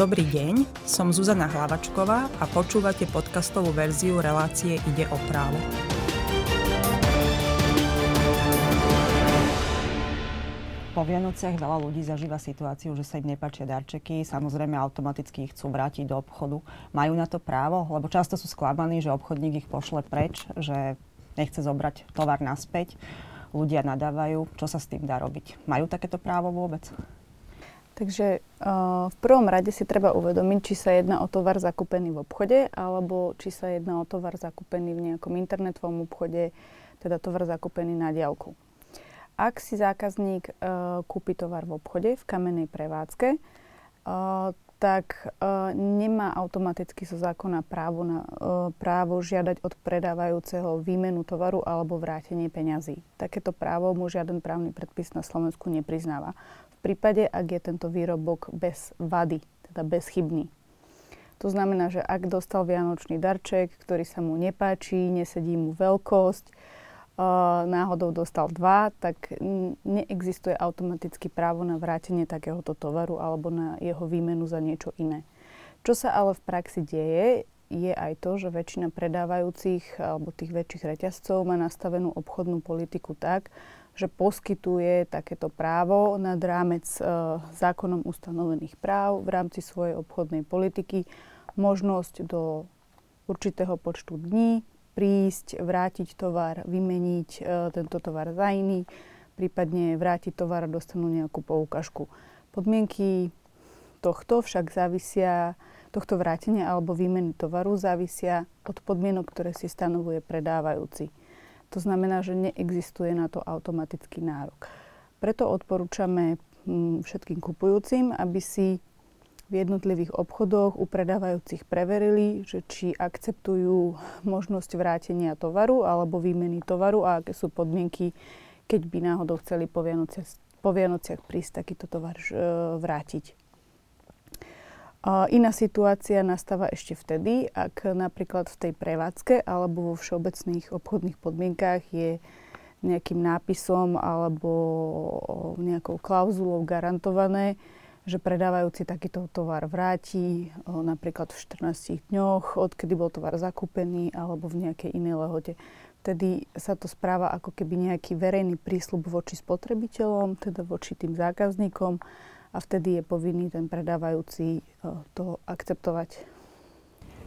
Dobrý deň, som Zuzana Hlavačková a počúvate podcastovú verziu relácie Ide o právo. Po Vianociach veľa ľudí zažíva situáciu, že sa im nepáčia darčeky, samozrejme automaticky ich chcú vrátiť do obchodu. Majú na to právo? Lebo často sú sklamaní, že obchodník ich pošle preč, že nechce zobrať tovar naspäť. Ľudia nadávajú. Čo sa s tým dá robiť? Majú takéto právo vôbec? Takže uh, v prvom rade si treba uvedomiť, či sa jedná o tovar zakúpený v obchode, alebo či sa jedná o tovar zakúpený v nejakom internetovom obchode, teda tovar zakúpený na diálku. Ak si zákazník uh, kúpi tovar v obchode, v kamennej prevádzke, uh, tak nemá automaticky zo zákona právo, na, právo žiadať od predávajúceho výmenu tovaru alebo vrátenie peňazí. Takéto právo mu žiaden právny predpis na Slovensku nepriznáva. Prípade, ak je tento výrobok bez vady, teda bezchybný. To znamená, že ak dostal vianočný darček, ktorý sa mu nepáči, nesedí mu veľkosť, náhodou dostal dva, tak neexistuje automaticky právo na vrátenie takéhoto tovaru alebo na jeho výmenu za niečo iné. Čo sa ale v praxi deje, je aj to, že väčšina predávajúcich alebo tých väčších reťazcov má nastavenú obchodnú politiku tak, že poskytuje takéto právo nad rámec e, zákonom ustanovených práv v rámci svojej obchodnej politiky možnosť do určitého počtu dní prísť, vrátiť tovar, vymeniť e, tento tovar za iný, prípadne vrátiť tovar a dostanú nejakú poukažku. Podmienky tohto však závisia, tohto vrátenia alebo výmeny tovaru závisia od podmienok, ktoré si stanovuje predávajúci. To znamená, že neexistuje na to automatický nárok. Preto odporúčame mm, všetkým kupujúcim, aby si v jednotlivých obchodoch u predávajúcich preverili, že či akceptujú možnosť vrátenia tovaru alebo výmeny tovaru a aké sú podmienky, keď by náhodou chceli po Vianociach, po Vianociach prísť takýto tovar e, vrátiť. Iná situácia nastáva ešte vtedy, ak napríklad v tej prevádzke alebo vo všeobecných obchodných podmienkách je nejakým nápisom alebo nejakou klauzulou garantované, že predávajúci takýto tovar vráti napríklad v 14 dňoch, odkedy bol tovar zakúpený alebo v nejakej inej lehote. Vtedy sa to správa ako keby nejaký verejný prísľub voči spotrebiteľom, teda voči tým zákazníkom a vtedy je povinný ten predávajúci o, to akceptovať.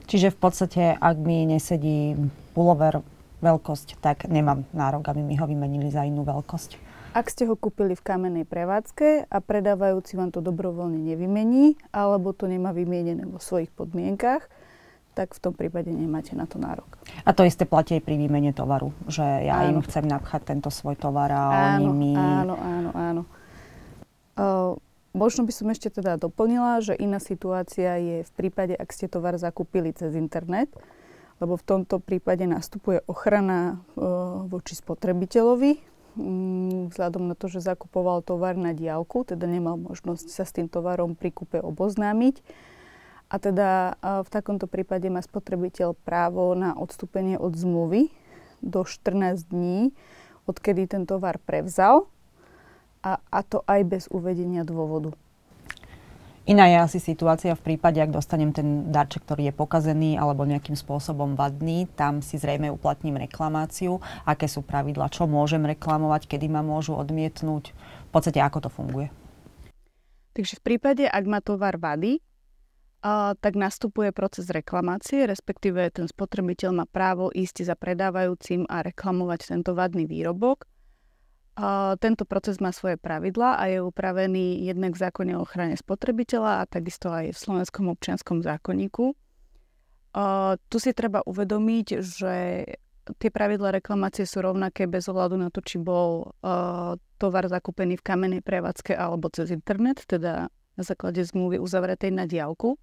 Čiže v podstate, ak mi nesedí pulover veľkosť, tak nemám nárok, aby mi ho vymenili za inú veľkosť. Ak ste ho kúpili v kamennej prevádzke a predávajúci vám to dobrovoľne nevymení, alebo to nemá vymienené vo svojich podmienkach, tak v tom prípade nemáte na to nárok. A to isté platí aj pri výmene tovaru, že ja áno. im chcem napchať tento svoj tovar a áno, oni mi... Áno, áno, áno. Uh, možno by som ešte teda doplnila, že iná situácia je v prípade, ak ste tovar zakúpili cez internet, lebo v tomto prípade nastupuje ochrana uh, voči spotrebiteľovi, Mm, vzhľadom na to, že zakupoval tovar na diálku, teda nemal možnosť sa s tým tovarom pri kúpe oboznámiť. A teda v takomto prípade má spotrebiteľ právo na odstúpenie od zmluvy do 14 dní, odkedy ten tovar prevzal a, a to aj bez uvedenia dôvodu. Iná je asi situácia v prípade, ak dostanem ten darček, ktorý je pokazený alebo nejakým spôsobom vadný. Tam si zrejme uplatním reklamáciu. Aké sú pravidla, čo môžem reklamovať, kedy ma môžu odmietnúť. V podstate ako to funguje. Takže v prípade, ak má tovar vady, a, tak nastupuje proces reklamácie, respektíve ten spotrebiteľ má právo ísť za predávajúcim a reklamovať tento vadný výrobok. Tento proces má svoje pravidla a je upravený jednak v zákone o ochrane spotrebiteľa a takisto aj v slovenskom občianskom zákonníku. Tu si treba uvedomiť, že tie pravidla reklamácie sú rovnaké bez ohľadu na to, či bol tovar zakúpený v kamenej prevádzke alebo cez internet, teda na základe zmluvy uzavretej na diálku.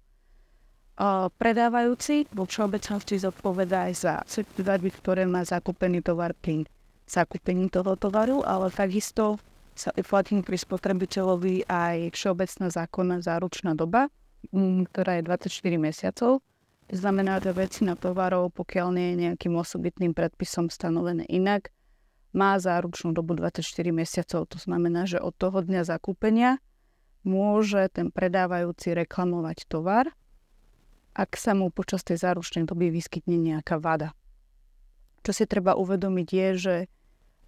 Predávajúci vo všeobecnosti zodpovedá aj za certifikáty, ktoré má zakúpený tovar Pink zakúpení toho tovaru, ale takisto sa uplatní pri spotrebiteľovi aj všeobecná zákonná záručná doba, mm, ktorá je 24 mesiacov. Znamená, že väčšina tovarov, pokiaľ nie je nejakým osobitným predpisom stanovené inak, má záručnú dobu 24 mesiacov. To znamená, že od toho dňa zakúpenia môže ten predávajúci reklamovať tovar, ak sa mu počas tej záručnej doby vyskytne nejaká vada. Čo si treba uvedomiť je, že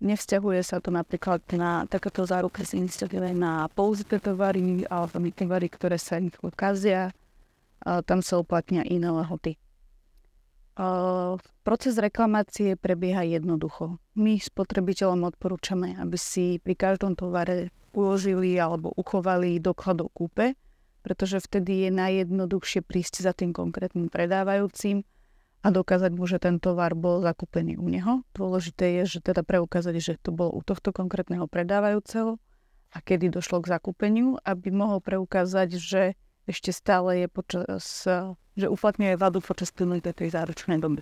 nevzťahuje sa to napríklad na takéto záruky si nevzťahuje na použité tovary alebo tovary, ktoré sa rýchlo kazia. Tam sa uplatnia iné lehoty. Proces reklamácie prebieha jednoducho. My spotrebiteľom odporúčame, aby si pri každom tovare uložili alebo uchovali doklad o kúpe, pretože vtedy je najjednoduchšie prísť za tým konkrétnym predávajúcim a dokázať mu, že ten tovar bol zakúpený u neho. Dôležité je, že teda preukázať, že to bol u tohto konkrétneho predávajúceho a kedy došlo k zakúpeniu, aby mohol preukázať, že ešte stále je počas, že uplatňuje vadu počas plnej tej záručnej doby.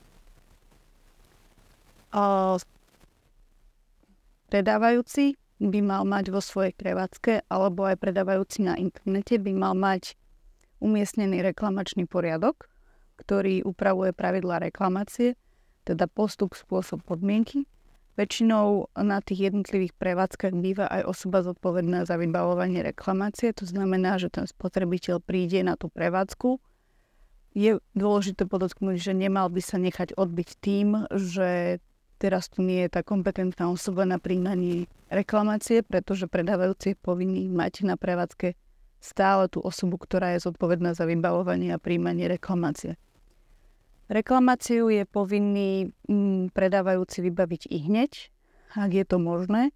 A predávajúci by mal mať vo svojej prevádzke alebo aj predávajúci na internete by mal mať umiestnený reklamačný poriadok, ktorý upravuje pravidlá reklamácie, teda postup, spôsob, podmienky. Väčšinou na tých jednotlivých prevádzkach býva aj osoba zodpovedná za vybavovanie reklamácie, to znamená, že ten spotrebiteľ príde na tú prevádzku. Je dôležité podotknúť, že nemal by sa nechať odbiť tým, že teraz tu nie je tá kompetentná osoba na príjmanie reklamácie, pretože predávajúci je povinný mať na prevádzke stále tú osobu, ktorá je zodpovedná za vybavovanie a príjmanie reklamácie. Reklamáciu je povinný mm, predávajúci vybaviť i hneď, ak je to možné,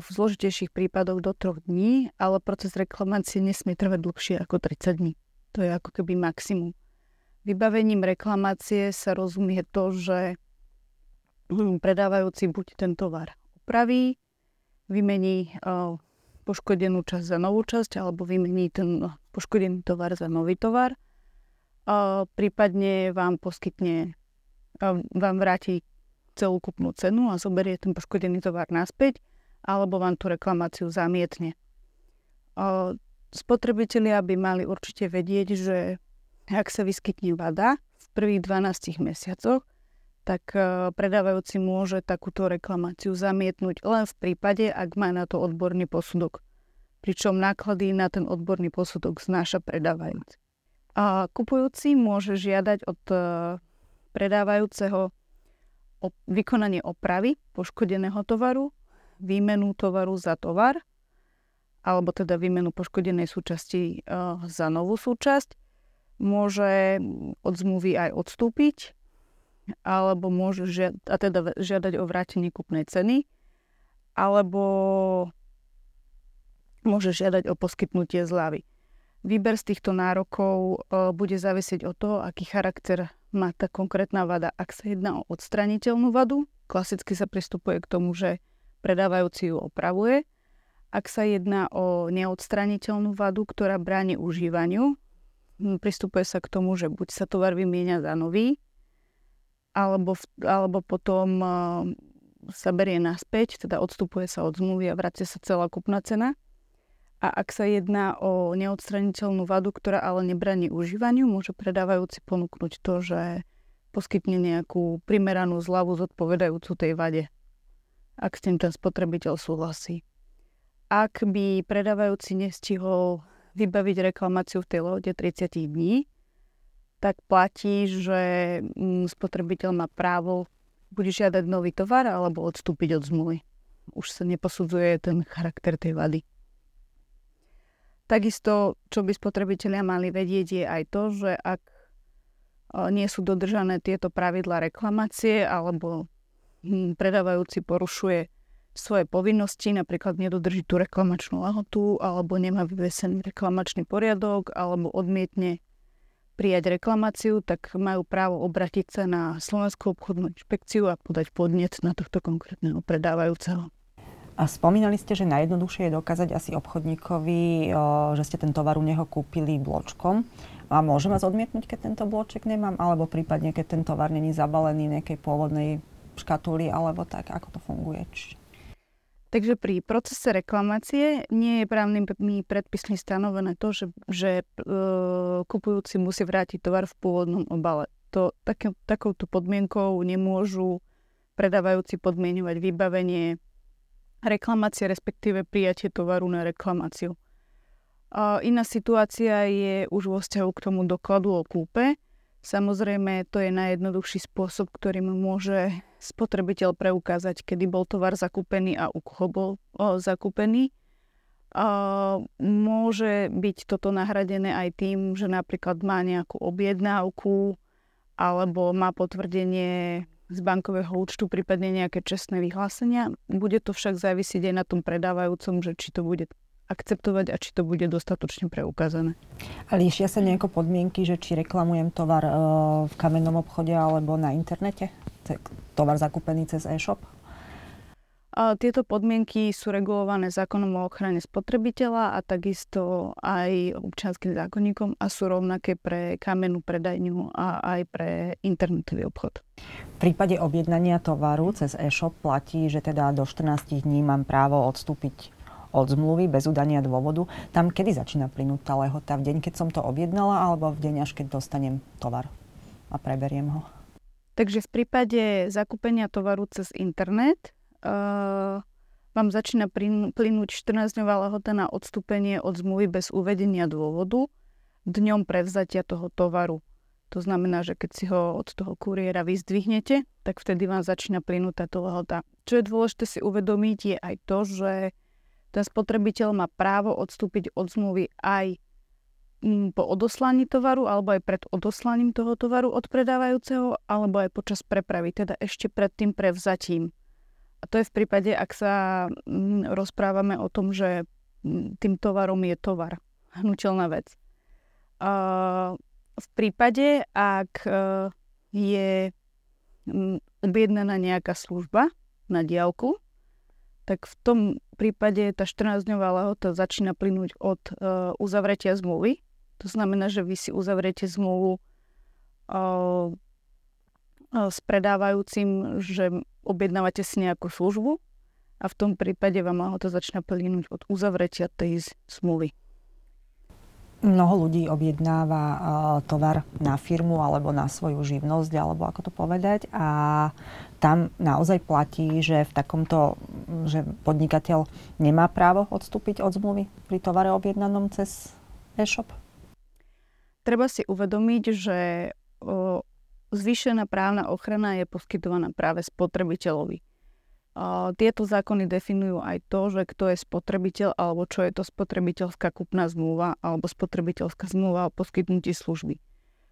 v zložitejších prípadoch do troch dní, ale proces reklamácie nesmie trvať dlhšie ako 30 dní. To je ako keby maximum. Vybavením reklamácie sa rozumie to, že Hm, predávajúci buď ten tovar upraví, vymení poškodenú časť za novú časť alebo vymení ten poškodený tovar za nový tovar. Prípadne vám poskytne, vám vráti celú kupnú cenu a zoberie ten poškodený tovar naspäť alebo vám tú reklamáciu zamietne. spotrebitelia by mali určite vedieť, že ak sa vyskytne vada v prvých 12 mesiacoch, tak e, predávajúci môže takúto reklamáciu zamietnúť len v prípade, ak má na to odborný posudok. Pričom náklady na ten odborný posudok znáša predávajúci. Kupujúci môže žiadať od e, predávajúceho vykonanie opravy poškodeného tovaru, výmenu tovaru za tovar, alebo teda výmenu poškodenej súčasti uh, za novú súčasť. Môže od zmluvy aj odstúpiť alebo môže žiadať, a teda žiadať o vrátenie kupnej ceny, alebo môže žiadať o poskytnutie zľavy. Výber z týchto nárokov e, bude závisieť od toho, aký charakter má tá konkrétna vada. Ak sa jedná o odstraniteľnú vadu, klasicky sa pristupuje k tomu, že predávajúci ju opravuje. Ak sa jedná o neodstraniteľnú vadu, ktorá bráni užívaniu, pristupuje sa k tomu, že buď sa tovar vymieňa za nový, alebo, alebo potom uh, sa berie naspäť, teda odstupuje sa od zmluvy a vracia sa celá kupná cena. A ak sa jedná o neodstraniteľnú vadu, ktorá ale nebraní užívaniu, môže predávajúci ponúknuť to, že poskytne nejakú primeranú zľavu zodpovedajúcu tej vade, ak s tým ten spotrebiteľ súhlasí. Ak by predávajúci nestihol vybaviť reklamáciu v tej lode 30 dní, tak platí, že mm, spotrebiteľ má právo buď žiadať nový tovar alebo odstúpiť od zmluvy. Už sa neposudzuje ten charakter tej vady. Takisto, čo by spotrebitelia mali vedieť, je aj to, že ak nie sú dodržané tieto pravidla reklamácie alebo hm, predávajúci porušuje svoje povinnosti, napríklad nedodrží tú reklamačnú lahotu alebo nemá vyvesený reklamačný poriadok alebo odmietne prijať reklamáciu, tak majú právo obratiť sa na Slovenskú obchodnú inšpekciu a podať podnet na tohto konkrétneho predávajúceho. A spomínali ste, že najjednoduchšie je dokázať asi obchodníkovi, že ste ten tovar u neho kúpili bločkom. A môžem vás odmietnúť, keď tento bloček nemám? Alebo prípadne, keď ten tovar není zabalený v nejakej pôvodnej škatuli, alebo tak, ako to funguje? Takže pri procese reklamácie nie je právnymi predpismi stanovené to, že, že e, kupujúci musí vrátiť tovar v pôvodnom obale. To, také, takouto podmienkou nemôžu predávajúci podmienovať vybavenie reklamácie, respektíve prijatie tovaru na reklamáciu. iná situácia je už vo vzťahu k tomu dokladu o kúpe. Samozrejme, to je najjednoduchší spôsob, ktorým môže spotrebiteľ preukázať, kedy bol tovar zakúpený a u koho bol o, zakúpený. A môže byť toto nahradené aj tým, že napríklad má nejakú objednávku alebo má potvrdenie z bankového účtu, prípadne nejaké čestné vyhlásenia. Bude to však závisieť aj na tom predávajúcom, že či to bude akceptovať a či to bude dostatočne preukázané. A líšia sa nejako podmienky, že či reklamujem tovar e, v kamennom obchode alebo na internete? Tovar zakúpený cez e-shop? Tieto podmienky sú regulované zákonom o ochrane spotrebiteľa a takisto aj občianským zákonníkom a sú rovnaké pre kamennú predajňu a aj pre internetový obchod. V prípade objednania tovaru cez e-shop platí, že teda do 14 dní mám právo odstúpiť od zmluvy bez udania dôvodu. Tam kedy začína plynúť tá lehota? V deň, keď som to objednala alebo v deň, až keď dostanem tovar a preberiem ho? Takže v prípade zakúpenia tovaru cez internet uh, vám začína plynúť 14-dňová lehota na odstúpenie od zmluvy bez uvedenia dôvodu dňom prevzatia toho tovaru. To znamená, že keď si ho od toho kuriéra vyzdvihnete, tak vtedy vám začína plynúť táto lehota. Čo je dôležité si uvedomiť je aj to, že ten spotrebiteľ má právo odstúpiť od zmluvy aj mm, po odoslaní tovaru alebo aj pred odoslaním toho tovaru od predávajúceho alebo aj počas prepravy, teda ešte pred tým prevzatím. A to je v prípade, ak sa mm, rozprávame o tom, že mm, tým tovarom je tovar, hnutelná vec. v prípade, ak e, je objednaná nejaká služba na diálku, tak v tom prípade tá 14-dňová lehota začína plynúť od uh, uzavretia zmluvy. To znamená, že vy si uzavriete zmluvu uh, s predávajúcim, že objednávate si nejakú službu a v tom prípade vám lehota začína plynúť od uzavretia tej zmluvy. Mnoho ľudí objednáva uh, tovar na firmu alebo na svoju živnosť, alebo ako to povedať. A tam naozaj platí, že v takomto, že podnikateľ nemá právo odstúpiť od zmluvy pri tovare objednanom cez e-shop? Treba si uvedomiť, že uh, zvýšená právna ochrana je poskytovaná práve spotrebiteľovi tieto zákony definujú aj to, že kto je spotrebiteľ alebo čo je to spotrebiteľská kupná zmluva alebo spotrebiteľská zmluva o poskytnutí služby.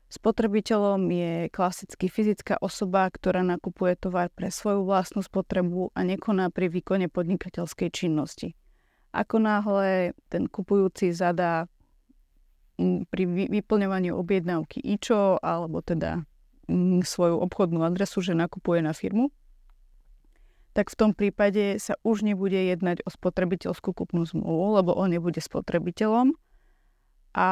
Spotrebiteľom je klasicky fyzická osoba, ktorá nakupuje tovar pre svoju vlastnú spotrebu a nekoná pri výkone podnikateľskej činnosti. Ako náhle ten kupujúci zadá pri vyplňovaní objednávky IČO alebo teda svoju obchodnú adresu, že nakupuje na firmu, tak v tom prípade sa už nebude jednať o spotrebiteľskú kúpnu zmluvu, lebo on nebude spotrebiteľom a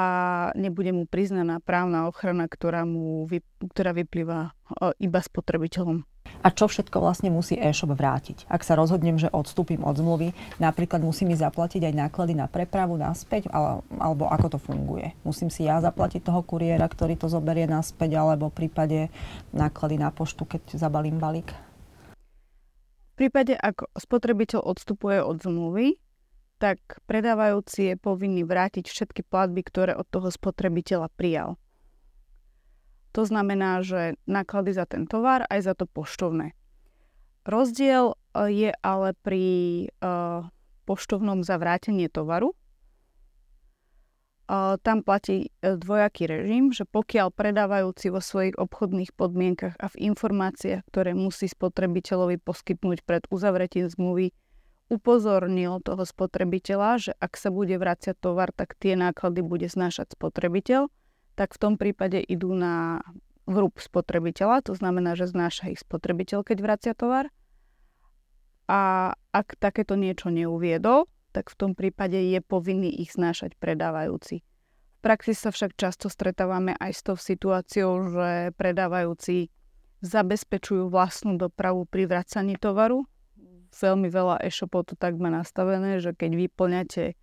nebude mu priznaná právna ochrana, ktorá, mu ktorá vyplýva iba spotrebiteľom. A čo všetko vlastne musí e-shop vrátiť? Ak sa rozhodnem, že odstúpim od zmluvy, napríklad musím mi zaplatiť aj náklady na prepravu naspäť, ale, alebo ako to funguje? Musím si ja zaplatiť toho kuriéra, ktorý to zoberie naspäť, alebo v prípade náklady na poštu, keď zabalím balík? V prípade, ak spotrebiteľ odstupuje od zmluvy, tak predávajúci je povinný vrátiť všetky platby, ktoré od toho spotrebiteľa prijal. To znamená, že náklady za ten tovar aj za to poštovné. Rozdiel e, je ale pri uh, poštovnom za vrátenie tovaru, tam platí dvojaký režim, že pokiaľ predávajúci vo svojich obchodných podmienkach a v informáciách, ktoré musí spotrebiteľovi poskytnúť pred uzavretím zmluvy, upozornil toho spotrebiteľa, že ak sa bude vrácať tovar, tak tie náklady bude znášať spotrebiteľ, tak v tom prípade idú na vrúb spotrebiteľa, to znamená, že znáša ich spotrebiteľ, keď vracia tovar. A ak takéto niečo neuviedol, tak v tom prípade je povinný ich znášať predávajúci. V praxi sa však často stretávame aj s tou situáciou, že predávajúci zabezpečujú vlastnú dopravu pri vracaní tovaru. Veľmi veľa e-shopov to tak má nastavené, že keď vyplňate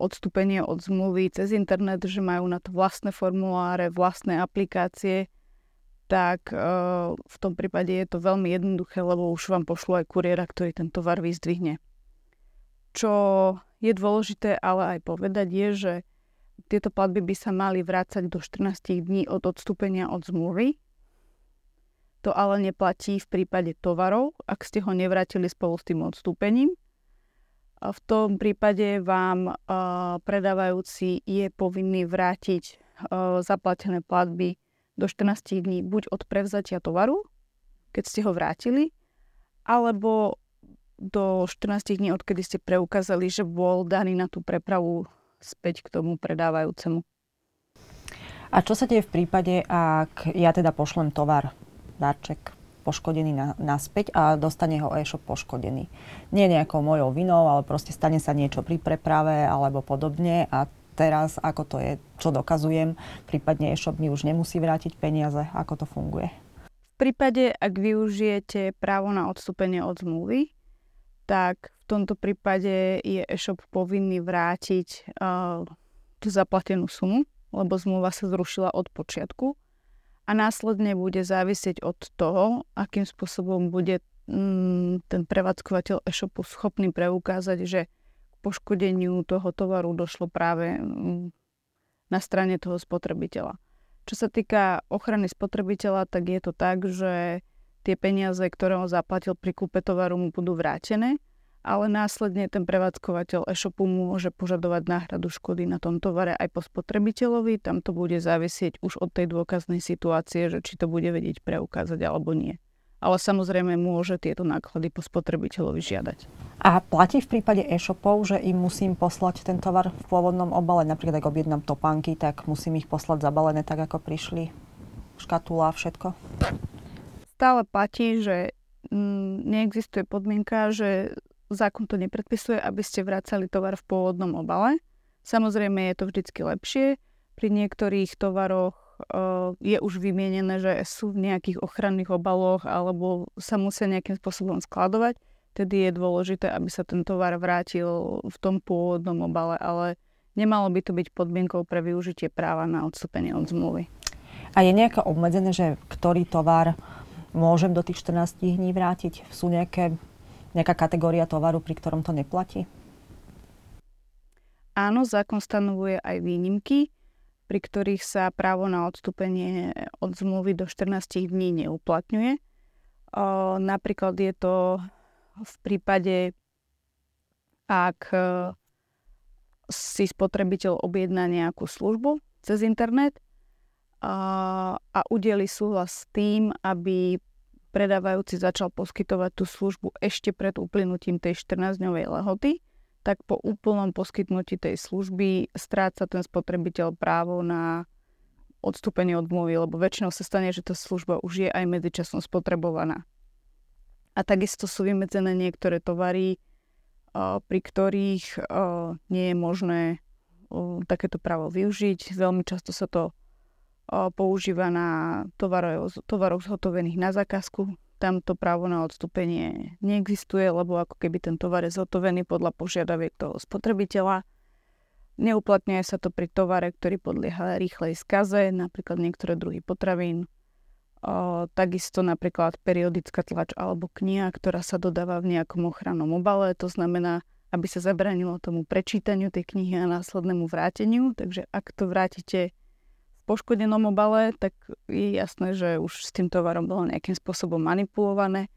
odstúpenie od zmluvy cez internet, že majú na to vlastné formuláre, vlastné aplikácie, tak v tom prípade je to veľmi jednoduché, lebo už vám pošlu aj kuriéra, ktorý ten tovar vyzdvihne. Čo je dôležité ale aj povedať je, že tieto platby by sa mali vrácať do 14 dní od odstúpenia od zmluvy. To ale neplatí v prípade tovarov, ak ste ho nevrátili spolu s tým odstúpením. V tom prípade vám predávajúci je povinný vrátiť zaplatené platby do 14 dní buď od prevzatia tovaru, keď ste ho vrátili, alebo do 14 dní, odkedy ste preukázali, že bol daný na tú prepravu späť k tomu predávajúcemu. A čo sa deje v prípade, ak ja teda pošlem tovar, darček poškodený na, naspäť a dostane ho e-shop poškodený. Nie nejakou mojou vinou, ale proste stane sa niečo pri preprave alebo podobne a teraz ako to je, čo dokazujem, prípadne e-shop mi už nemusí vrátiť peniaze, ako to funguje. V prípade, ak využijete právo na odstúpenie od zmluvy, tak v tomto prípade je e-shop povinný vrátiť uh, tú zaplatenú sumu, lebo zmluva sa zrušila od počiatku a následne bude závisieť od toho, akým spôsobom bude mm, ten prevádzkovateľ e-shopu schopný preukázať, že k poškodeniu toho tovaru došlo práve mm, na strane toho spotrebiteľa. Čo sa týka ochrany spotrebiteľa, tak je to tak, že tie peniaze, ktoré on zaplatil pri kúpe tovaru, mu budú vrátené, ale následne ten prevádzkovateľ e-shopu môže požadovať náhradu škody na tom tovare aj po spotrebiteľovi. Tam to bude závisieť už od tej dôkaznej situácie, že či to bude vedieť preukázať alebo nie. Ale samozrejme môže tieto náklady po spotrebiteľovi žiadať. A platí v prípade e-shopov, že im musím poslať ten tovar v pôvodnom obale, napríklad ak objednám topánky, tak musím ich poslať zabalené tak, ako prišli, škatula a všetko? Stále platí, že mm, neexistuje podmienka, že zákon to nepredpisuje, aby ste vracali tovar v pôvodnom obale. Samozrejme je to vždycky lepšie. Pri niektorých tovaroch uh, je už vymienené, že sú v nejakých ochranných obaloch alebo sa musia nejakým spôsobom skladovať. Tedy je dôležité, aby sa ten tovar vrátil v tom pôvodnom obale, ale nemalo by to byť podmienkou pre využitie práva na odstúpenie od zmluvy. A je nejaké obmedzené, že ktorý tovar môžem do tých 14 dní vrátiť? Sú nejaké nejaká kategória tovaru, pri ktorom to neplatí? Áno, zákon stanovuje aj výnimky, pri ktorých sa právo na odstúpenie od zmluvy do 14 dní neuplatňuje. O, napríklad je to v prípade, ak e, si spotrebiteľ objedná nejakú službu cez internet a, a udeli súhlas s tým, aby predávajúci začal poskytovať tú službu ešte pred uplynutím tej 14-dňovej lehoty, tak po úplnom poskytnutí tej služby stráca ten spotrebiteľ právo na odstúpenie od mluvy, lebo väčšinou sa stane, že tá služba už je aj medzičasom spotrebovaná. A takisto sú vymedzené niektoré tovary, pri ktorých nie je možné takéto právo využiť. Veľmi často sa to používa na tovaroch, tovaroch zhotovených na zákazku. Tam to právo na odstúpenie neexistuje, lebo ako keby ten tovar je zhotovený podľa požiadaviek toho spotrebiteľa. Neuplatňuje sa to pri tovare, ktorý podlieha rýchlej skaze, napríklad niektoré druhy potravín. O, takisto napríklad periodická tlač alebo kniha, ktorá sa dodáva v nejakom ochrannom obale. To znamená, aby sa zabranilo tomu prečítaniu tej knihy a následnému vráteniu. Takže ak to vrátite poškodenom obale, tak je jasné, že už s tým tovarom bolo nejakým spôsobom manipulované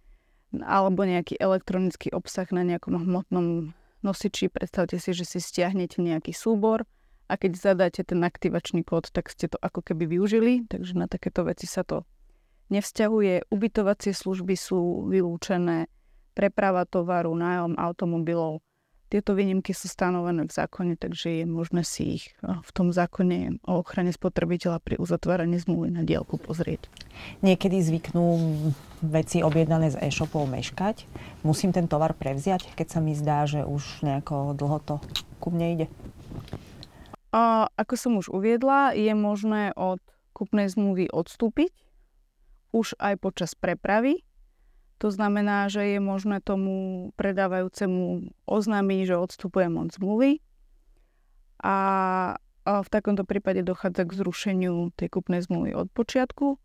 alebo nejaký elektronický obsah na nejakom hmotnom nosiči. Predstavte si, že si stiahnete nejaký súbor a keď zadáte ten aktivačný kód, tak ste to ako keby využili, takže na takéto veci sa to nevzťahuje. Ubytovacie služby sú vylúčené, preprava tovaru, nájom automobilov, tieto výnimky sú stanovené v zákone, takže je možné si ich v tom zákone o ochrane spotrebiteľa pri uzatváraní zmluvy na dielku pozrieť. Niekedy zvyknú veci objednané z e-shopov meškať. Musím ten tovar prevziať, keď sa mi zdá, že už nejako dlho to ku mne ide? A, ako som už uviedla, je možné od kupnej zmluvy odstúpiť už aj počas prepravy to znamená, že je možné tomu predávajúcemu oznámiť, že odstupujem od zmluvy a v takomto prípade dochádza k zrušeniu tej kupnej zmluvy od počiatku.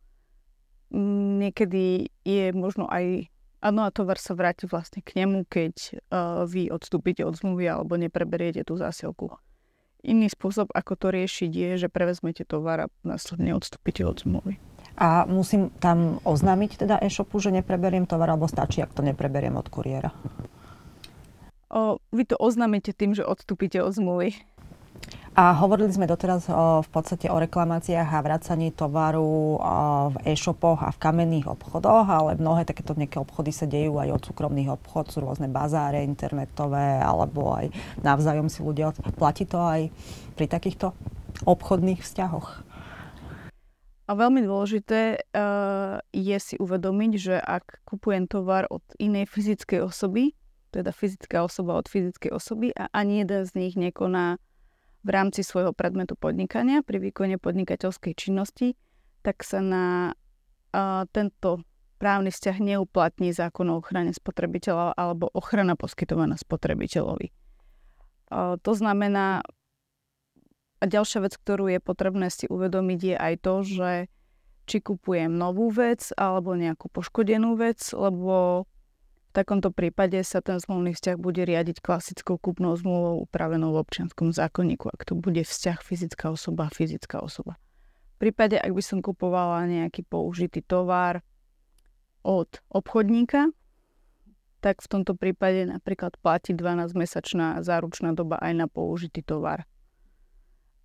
Niekedy je možno aj Áno, a tovar sa vráti vlastne k nemu, keď uh, vy odstúpite od zmluvy alebo nepreberiete tú zásielku. Iný spôsob, ako to riešiť, je, že prevezmete tovar a následne odstúpite od zmluvy. A musím tam oznámiť teda e-shopu, že nepreberiem tovar, alebo stačí, ak to nepreberiem od kuriéra? O, vy to oznámite tým, že odstúpite od zmluvy. A hovorili sme doteraz o, v podstate o reklamáciách a vracaní tovaru o, v e-shopoch a v kamenných obchodoch, ale mnohé takéto nejaké obchody sa dejú aj od súkromných obchod, sú rôzne bazáre internetové, alebo aj navzájom si ľudia... Platí to aj pri takýchto obchodných vzťahoch? A veľmi dôležité uh, je si uvedomiť, že ak kupujem tovar od inej fyzickej osoby, teda fyzická osoba od fyzickej osoby a ani jeden z nich nekoná v rámci svojho predmetu podnikania pri výkone podnikateľskej činnosti, tak sa na uh, tento právny vzťah neuplatní zákon o ochrane spotrebiteľa alebo ochrana poskytovaná spotrebiteľovi. Uh, to znamená, a ďalšia vec, ktorú je potrebné si uvedomiť, je aj to, že či kupujem novú vec alebo nejakú poškodenú vec, lebo v takomto prípade sa ten zmluvný vzťah bude riadiť klasickou kúpnou zmluvou upravenou v občianskom zákonníku, ak to bude vzťah fyzická osoba fyzická osoba. V prípade, ak by som kupovala nejaký použitý tovar od obchodníka, tak v tomto prípade napríklad platí 12-mesačná záručná doba aj na použitý tovar.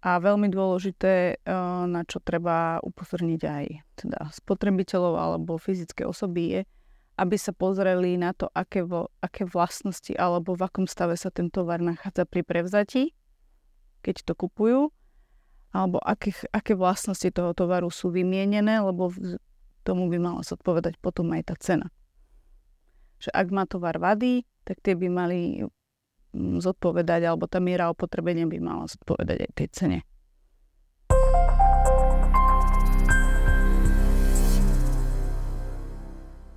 A veľmi dôležité, eh, na čo treba upozorniť aj teda spotrebiteľov alebo fyzické osoby je, aby sa pozreli na to, aké, vo, aké vlastnosti alebo v akom stave sa ten tovar nachádza pri prevzatí, keď to kupujú, alebo aké, aké vlastnosti toho tovaru sú vymienené, lebo tomu by mala zodpovedať potom aj tá cena. Že ak má tovar vady, tak tie by mali zodpovedať, alebo tá miera opotrebenia by mala zodpovedať aj tej cene.